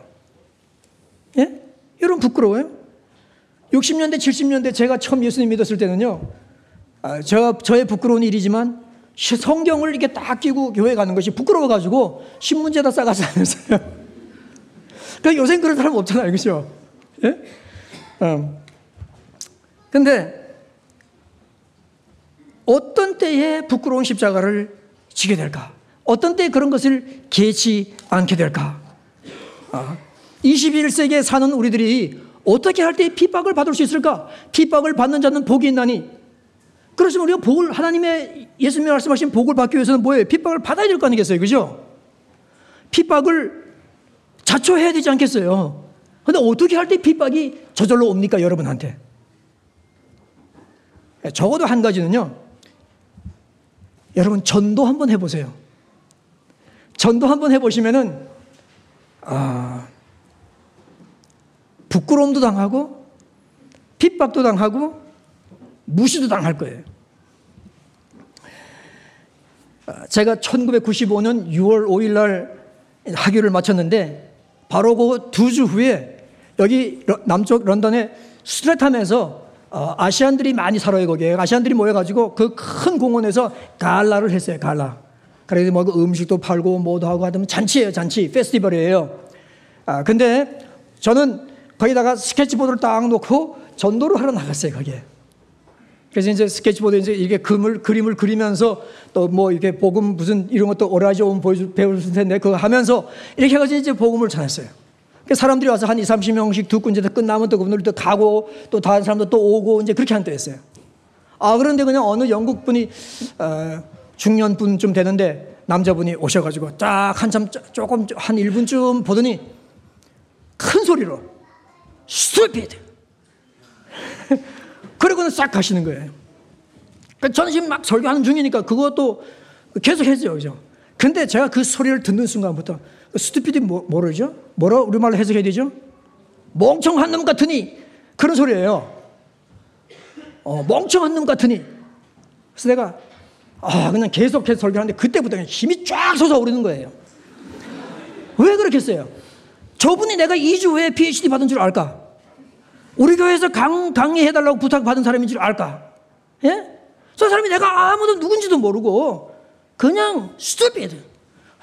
예? 여러분 부끄러워요? 60년대, 70년대 제가 처음 예수님 믿었을 때는요, 아, 저, 저의 부끄러운 일이지만 성경을 이렇게 딱 끼고 교회 가는 것이 부끄러워가지고 신문지에다 싸가지 않았어요. 그러니까 요새 그런 사람 없잖아요. 그죠? 예? 어. 근데 어떤 때에 부끄러운 십자가를 지게 될까? 어떤 때에 그런 것을 개치 않게 될까? 아, 21세기에 사는 우리들이 어떻게 할 때 핍박을 받을 수 있을까? 핍박을 받는 자는 복이 있나니. 그렇지만 우리가 복을, 하나님의 예수님이 말씀하신 복을 받기 위해서는 뭐예요? 핍박을 받아야 될 거 아니겠어요? 그죠? 핍박을 자초해야 되지 않겠어요? 근데 어떻게 할 때 핍박이 저절로 옵니까? 여러분한테. 적어도 한 가지는요. 여러분 전도 한번 해보세요. 전도 한번 해보시면은 아, 부끄러움도 당하고 핍박도 당하고 무시도 당할 거예요. 아, 제가 1995년 6월 5일 날 학위를 마쳤는데 바로 그 두 주 후에 여기 남쪽 런던의 스트레탐에서 어, 아시안들이 많이 살아요 거기에 아시안들이 모여가지고 그 큰 공원에서 갈라를 했어요 갈라. 그래서 뭐 그 음식도 팔고 뭐도 하고 하면 잔치예요 잔치 페스티벌이에요. 아 근데 저는 거기다가 스케치보드를 딱 놓고 전도를 하러 나갔어요 거기에. 그래서 이제 스케치보드에 이제 이게 금을 그림을 그리면서 또 뭐 이렇게 복음 무슨 이런 것도 오라지 온 배울 텐데 그거 하면서 이렇게 해가지고 이제 복음을 전했어요. 사람들이 와서 한 2, 30명씩 듣고 이제 끝나면 또 그분들 또 가고 또 다른 사람도 또 오고 이제 그렇게 한 때였어요. 아, 그런데 그냥 어느 영국 분이, 어, 중년 분좀 되는데 남자분이 오셔가지고 딱 한참 조금 한 1분쯤 보더니 큰 소리로 stupid. 그러고는 싹 가시는 거예요. 그러니까 저는 지금 막 설교하는 중이니까 그것도 계속 했죠. 그죠? 근데 제가 그 소리를 듣는 순간부터 스투피드 뭐, 뭐죠? 뭐라 우리말로 해석해야 되죠? 멍청한 놈 같으니 그런 소리예요. 어, 멍청한 놈 같으니. 그래서 내가 아, 그냥 계속해서 설교하는데 그때부터 힘이 쫙 솟아오르는 거예요. 왜 그렇게 했어요? 저분이 내가 2주 후에 PhD 받은 줄 알까? 우리 교회에서 강, 강의해달라고 부탁받은 사람인 줄 알까? 예? 저 사람이 내가 아무도 누군지도 모르고 그냥 스투피드.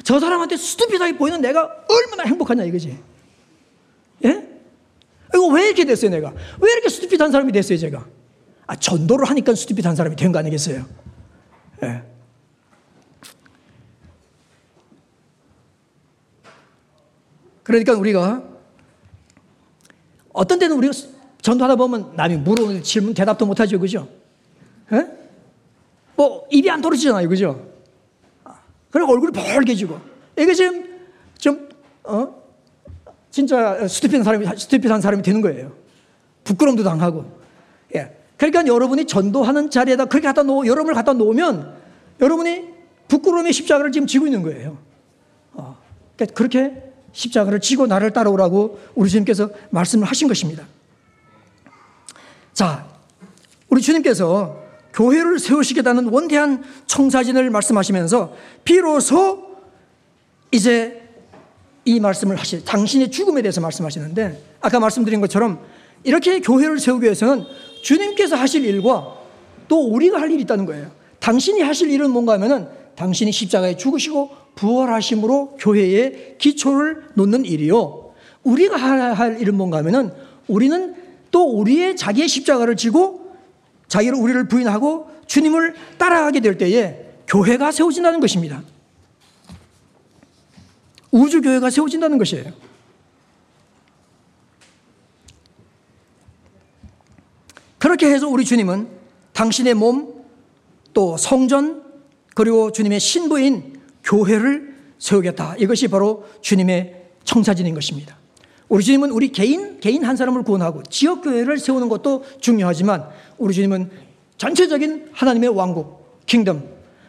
저 사람한테 스투피드하게 보이는 내가 얼마나 행복하냐 이거지. 예? 이거 왜 이렇게 됐어요 내가? 왜 이렇게 스투피드한 사람이 됐어요 제가? 아 전도를 하니까 스투피드한 사람이 된 거 아니겠어요? 예. 그러니까 우리가 어떤 때는 우리가 전도하다 보면 남이 물어보는 질문 대답도 못하죠, 그죠? 예? 뭐 입이 안 떨어지잖아요, 그죠? 그리고 얼굴이 벌게지고 이게 지금 좀 어? 진짜 스티피한 사람이 스티피한 사람이 되는 거예요. 부끄럼도 당하고. 예. 그러니까 여러분이 전도하는 자리에다 그렇게 갖다 놓 여러분을 갖다 놓으면 여러분이 부끄러움의 십자가를 지금 지고 있는 거예요. 어. 그러니까 그렇게 십자가를 지고 나를 따라오라고 우리 주님께서 말씀을 하신 것입니다. 자, 우리 주님께서 교회를 세우시겠다는 원대한 청사진을 말씀하시면서 비로소 이제 이 말씀을 하시, 당신의 죽음에 대해서 말씀하시는데 아까 말씀드린 것처럼 이렇게 교회를 세우기 위해서는 주님께서 하실 일과 또 우리가 할 일이 있다는 거예요. 당신이 하실 일은 뭔가 하면은 당신이 십자가에 죽으시고 부활하심으로 교회의 기초를 놓는 일이요. 우리가 할 일은 뭔가 하면은 우리는 또 우리의 자기의 십자가를 지고 자기를 우리를 부인하고 주님을 따라가게 될 때에 교회가 세워진다는 것입니다. 우주 교회가 세워진다는 것이에요. 그렇게 해서 우리 주님은 당신의 몸, 또 성전, 그리고 주님의 신부인 교회를 세우겠다. 이것이 바로 주님의 청사진인 것입니다. 우리 주님은 우리 개인, 개인 한 사람을 구원하고 지역교회를 세우는 것도 중요하지만 우리 주님은 전체적인 하나님의 왕국, 킹덤,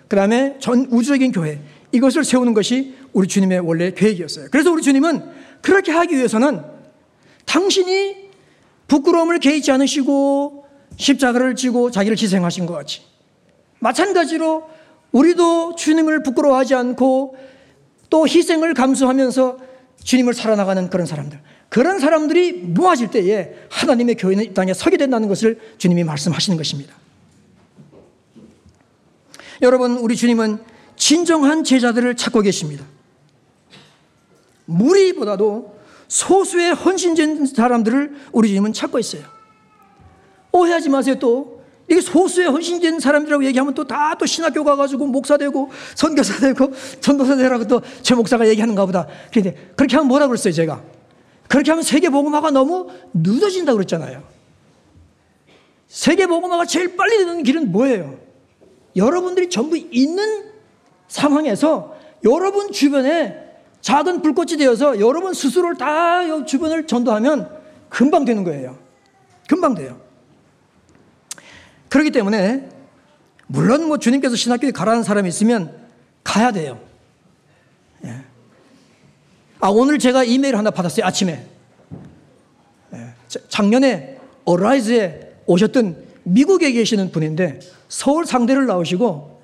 그 다음에 전 우주적인 교회, 이것을 세우는 것이 우리 주님의 원래 계획이었어요. 그래서 우리 주님은 그렇게 하기 위해서는 당신이 부끄러움을 개의치 않으시고 십자가를 지고 자기를 희생하신 것 같이 마찬가지로 우리도 주님을 부끄러워하지 않고 또 희생을 감수하면서 주님을 살아나가는 그런 사람들. 그런 사람들이 모아질 때에 하나님의 교회는 이 땅에 서게 된다는 것을 주님이 말씀하시는 것입니다. 여러분, 우리 주님은 진정한 제자들을 찾고 계십니다. 무리보다도 소수의 헌신된 사람들을 우리 주님은 찾고 있어요. 오해하지 마세요, 또. 이게 소수의 헌신된 사람들이라고 얘기하면 또 다 또 신학교 가가지고 목사 되고 선교사 되고 전도사 되라고 또 제 목사가 얘기하는가 보다. 그런데 그렇게 하면 뭐라 그랬어요, 제가? 그렇게 하면 세계복음화가 너무 늦어진다고 그랬잖아요. 세계복음화가 제일 빨리 되는 길은 뭐예요? 여러분들이 전부 있는 상황에서 여러분 주변에 작은 불꽃이 되어서 여러분 스스로를 다 주변을 전도하면 금방 되는 거예요. 금방 돼요. 그렇기 때문에 물론 뭐 주님께서 신학교에 가라는 사람이 있으면 가야 돼요. 예. 아 오늘 제가 이메일 하나 받았어요 아침에. 예. 작년에 어라이즈에 오셨던 미국에 계시는 분인데 서울 상대를 나오시고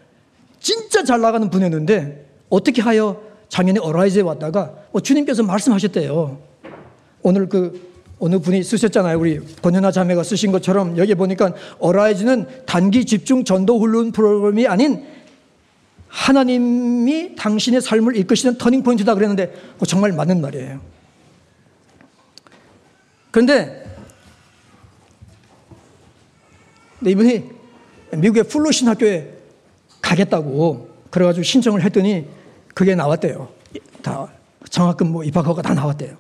진짜 잘 나가는 분이었는데 어떻게 하여 작년에 어라이즈에 왔다가 뭐 주님께서 말씀하셨대요. 오늘 그 어느 분이 쓰셨잖아요. 우리 권현아 자매가 쓰신 것처럼 여기 보니까 어라이즈는 단기 집중 전도 훈련 프로그램이 아닌 하나님이 당신의 삶을 이끄시는 터닝 포인트다 그랬는데 정말 맞는 말이에요. 그런데 이분이 미국의 플로신 학교에 가겠다고 그래가지고 신청을 했더니 그게 나왔대요. 다 장학금 뭐 입학허가 다 나왔대요.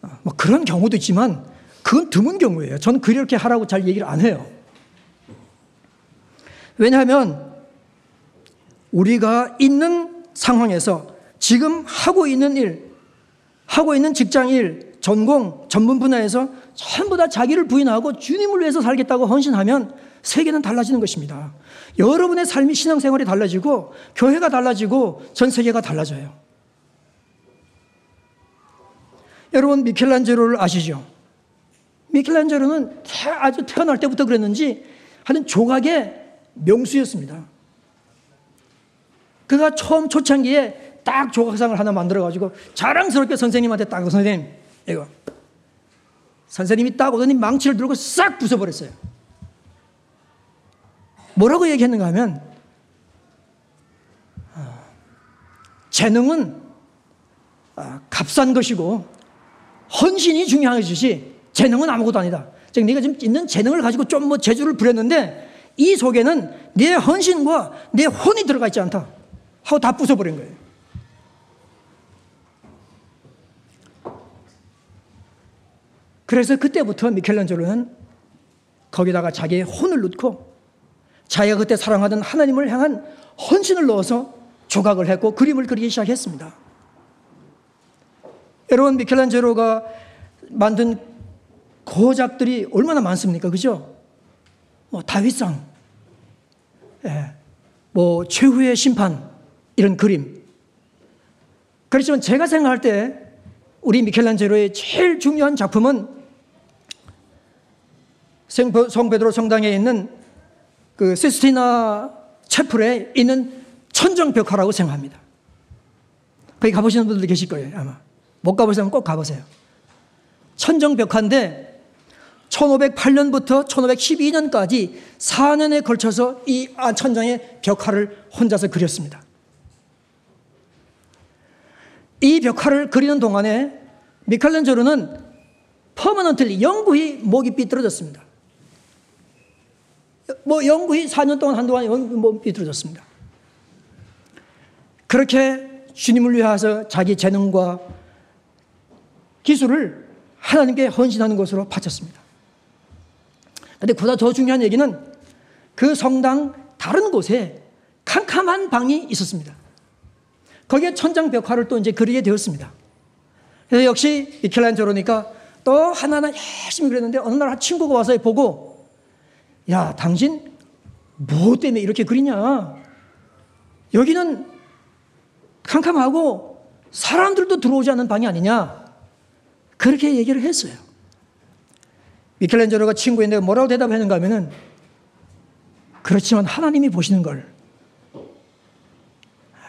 아, 뭐 그런 경우도 있지만 그건 드문 경우예요. 저는 그렇게 하라고 잘 얘기를 안 해요. 왜냐하면 우리가 있는 상황에서 지금 하고 있는 일, 하고 있는 직장 일, 전공, 전문 분야에서 전부 다 자기를 부인하고 주님을 위해서 살겠다고 헌신하면 세계는 달라지는 것입니다. 여러분의 삶이 신앙생활이 달라지고 교회가 달라지고 전 세계가 달라져요. 여러분 미켈란젤로를 아시죠? 미켈란젤로는 아주 태어날 때부터 그랬는지 하여튼 조각의 명수였습니다. 그가 처음 초창기에 딱 조각상을 하나 만들어가지고 자랑스럽게 선생님한테 딱 선생님 이거 선생님이 딱 오더니 망치를 들고 싹 부숴버렸어요. 뭐라고 얘기했는가 하면 아, 재능은 아, 값싼 것이고 헌신이 중요한 것이지 재능은 아무것도 아니다. 즉 네가 지금 있는 재능을 가지고 좀 뭐 재주를 부렸는데 이 속에는 내 헌신과 내 혼이 들어가 있지 않다. 하고 다 부숴버린 거예요. 그래서 그때부터 미켈란젤로는 거기다가 자기의 혼을 넣고 자기가 그때 사랑하던 하나님을 향한 헌신을 넣어서 조각을 했고 그림을 그리기 시작했습니다. 여러분 미켈란젤로가 만든 고작들이 얼마나 많습니까? 그죠? 뭐 다윗상, 예, 뭐 최후의 심판 이런 그림. 그렇지만 제가 생각할 때 우리 미켈란젤로의 제일 중요한 작품은 성베드로 성당에 있는 그 시스티나 채플에 있는 천정 벽화라고 생각합니다. 거기 가보시는 분들 계실 거예요, 아마. 못 가보시면 꼭 가보세요. 천정 벽화인데 1508년부터 1512년까지 4년에 걸쳐서 이 천장의 벽화를 혼자서 그렸습니다. 이 벽화를 그리는 동안에 미켈란젤로는 퍼머넌틀리 영구히 목이 삐뚤어졌습니다. 뭐 영구히 4년 동안 한동안 뭐 삐뚤어졌습니다. 그렇게 주님을 위해서 자기 재능과 기술을 하나님께 헌신하는 것으로 바쳤습니다. 근데 보다 더 중요한 얘기는 그 성당 다른 곳에 캄캄한 방이 있었습니다. 거기에 천장 벽화를 또 이제 그리게 되었습니다. 그래서 역시 미켈란젤로니까 또 하나하나 열심히 그렸는데 어느 날 친구가 와서 보고 야, 당신 뭐 때문에 이렇게 그리냐? 여기는 캄캄하고 사람들도 들어오지 않는 방이 아니냐? 그렇게 얘기를 했어요. 미켈란젤로가 친구인데 뭐라고 대답했는가 하면은 그렇지만 하나님이 보시는 걸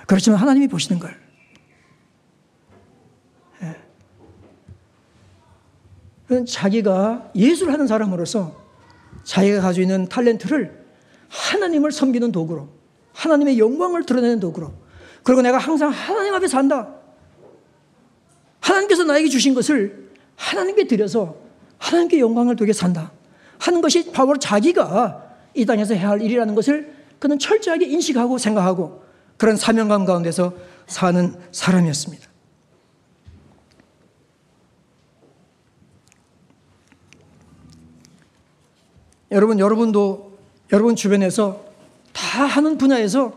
그렇지만 하나님이 보시는 걸 예. 자기가 예술을 하는 사람으로서 자기가 가지고 있는 탤런트를 하나님을 섬기는 도구로 하나님의 영광을 드러내는 도구로 그리고 내가 항상 하나님 앞에 산다. 하나님께서 나에게 주신 것을 하나님께 드려서 하나님께 영광을 두게 산다. 하는 것이 바로 자기가 이 땅에서 해야 할 일이라는 것을 그는 철저하게 인식하고 생각하고 그런 사명감 가운데서 사는 사람이었습니다. 여러분, 여러분도 여러분 주변에서 다 하는 분야에서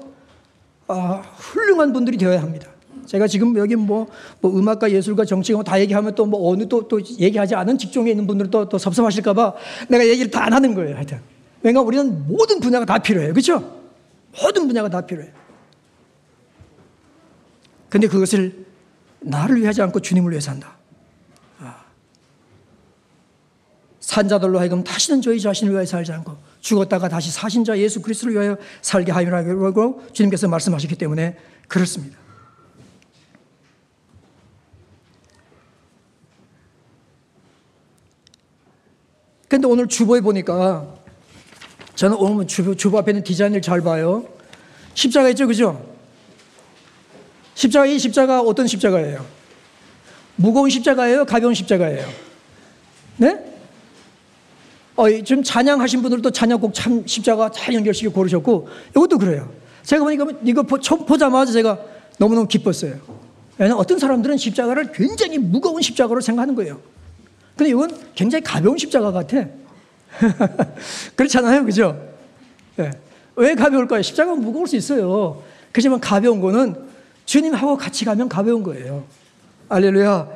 아, 훌륭한 분들이 되어야 합니다. 제가 지금 여기 뭐, 뭐 음악과 예술과 정치가 다 얘기하면 또 뭐 어느 또, 또 얘기하지 않은 직종에 있는 분들 또, 또 섭섭하실까봐 내가 얘기를 다 안 하는 거예요. 하여튼. 왜냐 우리는 모든 분야가 다 필요해요. 그렇죠? 모든 분야가 다 필요해요. 근데 그것을 나를 위해 하지 않고 주님을 위해 산다. 아. 산자들로 하여금 다시는 저희 자신을 위해 살지 않고 죽었다가 다시 사신 자 예수 그리스도를 위하여 살게 하리라고 주님께서 말씀하셨기 때문에 그렇습니다. 근데 오늘 주보에 보니까 저는 오늘 주보, 주보 앞에 있는 디자인을 잘 봐요. 십자가 있죠, 그죠? 십자가, 이 십자가 어떤 십자가예요? 무거운 십자가예요? 가벼운 십자가예요? 네? 어, 지금 찬양하신 분들도 찬양곡 참 십자가 잘 연결시켜 고르셨고 이것도 그래요. 제가 보니까 이거 보자마자 제가 너무너무 기뻤어요. 왜냐하면 어떤 사람들은 십자가를 굉장히 무거운 십자가로 생각하는 거예요. 근데 이건 굉장히 가벼운 십자가 같아. *laughs* 그렇잖아요. 그죠? 네. 왜 가벼울까요? 십자가가 무거울 수 있어요. 그렇지만 가벼운 거는 주님하고 같이 가면 가벼운 거예요. 알렐루야.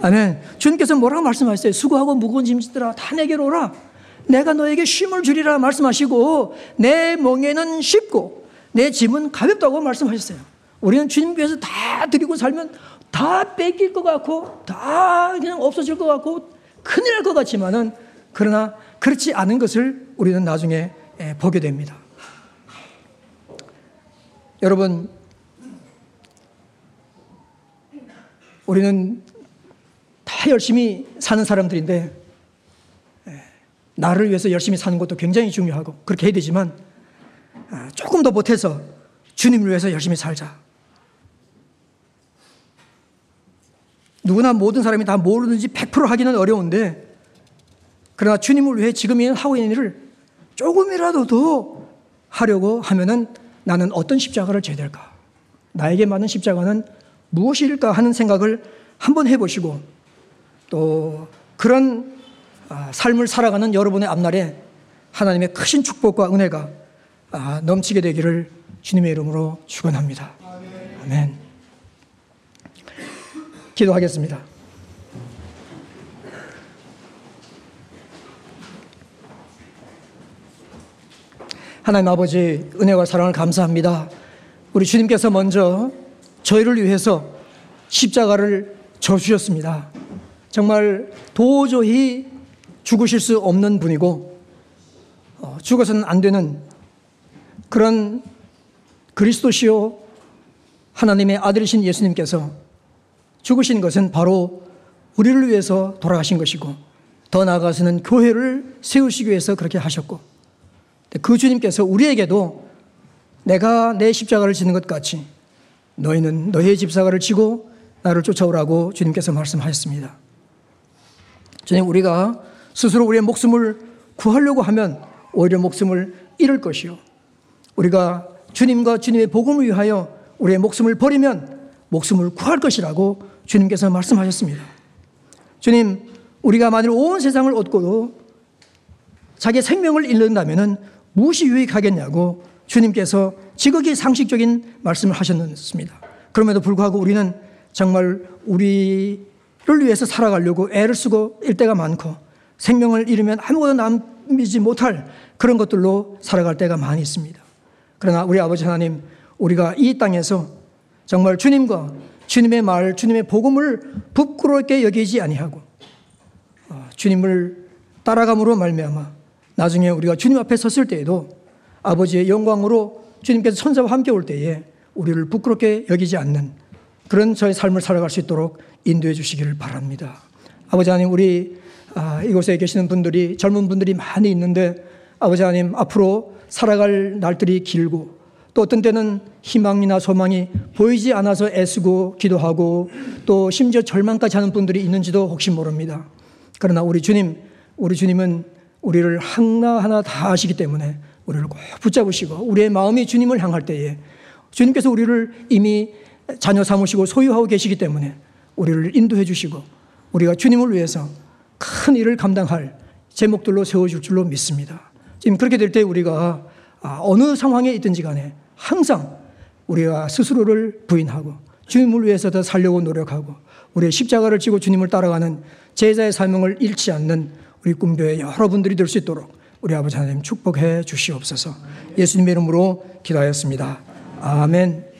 아멘. 주님께서 뭐라고 말씀하셨어요? 수고하고 무거운 짐지들아 다 내게로 오라. 내가 너에게 쉼을 주리라 말씀하시고 내 멍에는 쉽고 내 짐은 가볍다고 말씀하셨어요. 우리는 주님께서 다 드리고 살면 다 뺏길 것 같고 다 그냥 없어질 것 같고 큰일 날 것 같지만은 그러나 그렇지 않은 것을 우리는 나중에 보게 됩니다. 여러분 우리는 다 열심히 사는 사람들인데 나를 위해서 열심히 사는 것도 굉장히 중요하고 그렇게 해야 되지만 아, 조금 더 못해서 주님을 위해서 열심히 살자. 누구나 모든 사람이 다 뭐든지 100% 하기는 어려운데 그러나 주님을 위해 지금 하고 있는 일을 조금이라도 더 하려고 하면은 나는 어떤 십자가를 져야 될까? 나에게 맞는 십자가는 무엇일까 하는 생각을 한번 해보시고 또 그런 아, 삶을 살아가는 여러분의 앞날에 하나님의 크신 축복과 은혜가 아, 넘치게 되기를 주님의 이름으로 축원합니다. 아멘. 기도하겠습니다. 하나님 아버지 은혜와 사랑을 감사합니다. 우리 주님께서 먼저 저희를 위해서 십자가를 져 주셨습니다. 정말 도저히 죽으실 수 없는 분이고 어, 죽어서는 안 되는 그런 그리스도시요 하나님의 아들이신 예수님께서 죽으신 것은 바로 우리를 위해서 돌아가신 것이고 더 나아가서는 교회를 세우시기 위해서 그렇게 하셨고 그 주님께서 우리에게도 내가 내 십자가를 지는 것 같이 너희는 너희의 십자가를 지고 나를 쫓아오라고 주님께서 말씀하셨습니다. 주님 우리가 스스로 우리의 목숨을 구하려고 하면 오히려 목숨을 잃을 것이요. 우리가 주님과 주님의 복음을 위하여 우리의 목숨을 버리면 목숨을 구할 것이라고 주님께서 말씀하셨습니다. 주님, 우리가 만일 온 세상을 얻고도 자기 생명을 잃는다면 무엇이 유익하겠냐고 주님께서 지극히 상식적인 말씀을 하셨습니다. 그럼에도 불구하고 우리는 정말 우리를 위해서 살아가려고 애를 쓰고 일 때가 많고 생명을 잃으면 아무것도 남지 못할 그런 것들로 살아갈 때가 많이 있습니다. 그러나 우리 아버지 하나님, 우리가 이 땅에서 정말 주님과 주님의 말, 주님의 복음을 부끄럽게 여기지 아니하고 어, 주님을 따라감으로 말미암아 나중에 우리가 주님 앞에 섰을 때에도 아버지의 영광으로 주님께서 천사와 함께 올 때에 우리를 부끄럽게 여기지 않는 그런 저의 삶을 살아갈 수 있도록 인도해 주시기를 바랍니다. 아버지 하나님, 우리 아, 이곳에 계시는 분들이 젊은 분들이 많이 있는데 아버지 하나님 앞으로 살아갈 날들이 길고 또 어떤 때는 희망이나 소망이 보이지 않아서 애쓰고 기도하고 또 심지어 절망까지 하는 분들이 있는지도 혹시 모릅니다. 그러나 우리 주님, 우리 주님은 우리를 하나하나 다 아시기 때문에 우리를 꼭 붙잡으시고 우리의 마음이 주님을 향할 때에 주님께서 우리를 이미 자녀 삼으시고 소유하고 계시기 때문에 우리를 인도해 주시고 우리가 주님을 위해서 큰 일을 감당할 제목들로 세워줄 줄로 믿습니다. 지금 그렇게 될 때 우리가 아, 어느 상황에 있든지 간에 항상 우리가 스스로를 부인하고 주님을 위해서 더 살려고 노력하고 우리의 십자가를 지고 주님을 따라가는 제자의 사명을 잃지 않는 우리 꿈교회 여러분들이 될 수 있도록 우리 아버지 하나님 축복해 주시옵소서 예수님의 이름으로 기도하였습니다. 아멘.